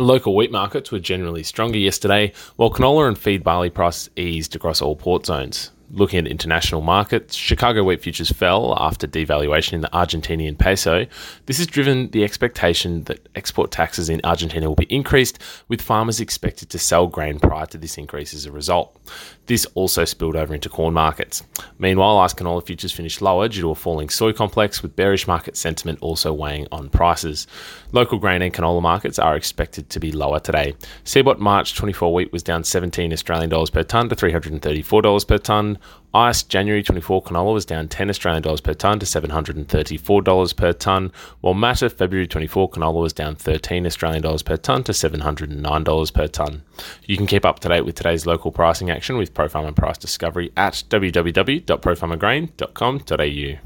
Local wheat markets were generally stronger yesterday, while canola and feed barley prices eased across all port zones. Looking at international markets, Chicago wheat futures fell after devaluation in the Argentinian peso. This has driven the expectation that export taxes in Argentina will be increased, with farmers expected to sell grain prior to this increase as a result. This also spilled over into corn markets. Meanwhile, ICE canola futures finished lower due to a falling soy complex, with bearish market sentiment also weighing on prices. Local grain and canola markets are expected to be lower today. CBOT March 24 wheat was down 17 Australian dollars per tonne to $334 per tonne. ICE January 24 canola was down 10 Australian dollars per tonne to $734 per tonne, while MATIF February 24 canola was down 13 Australian dollars per tonne to $709 per tonne. You can keep up to date with today's local pricing action with ProFarmer Price Discovery at www.profarmergrain.com.au.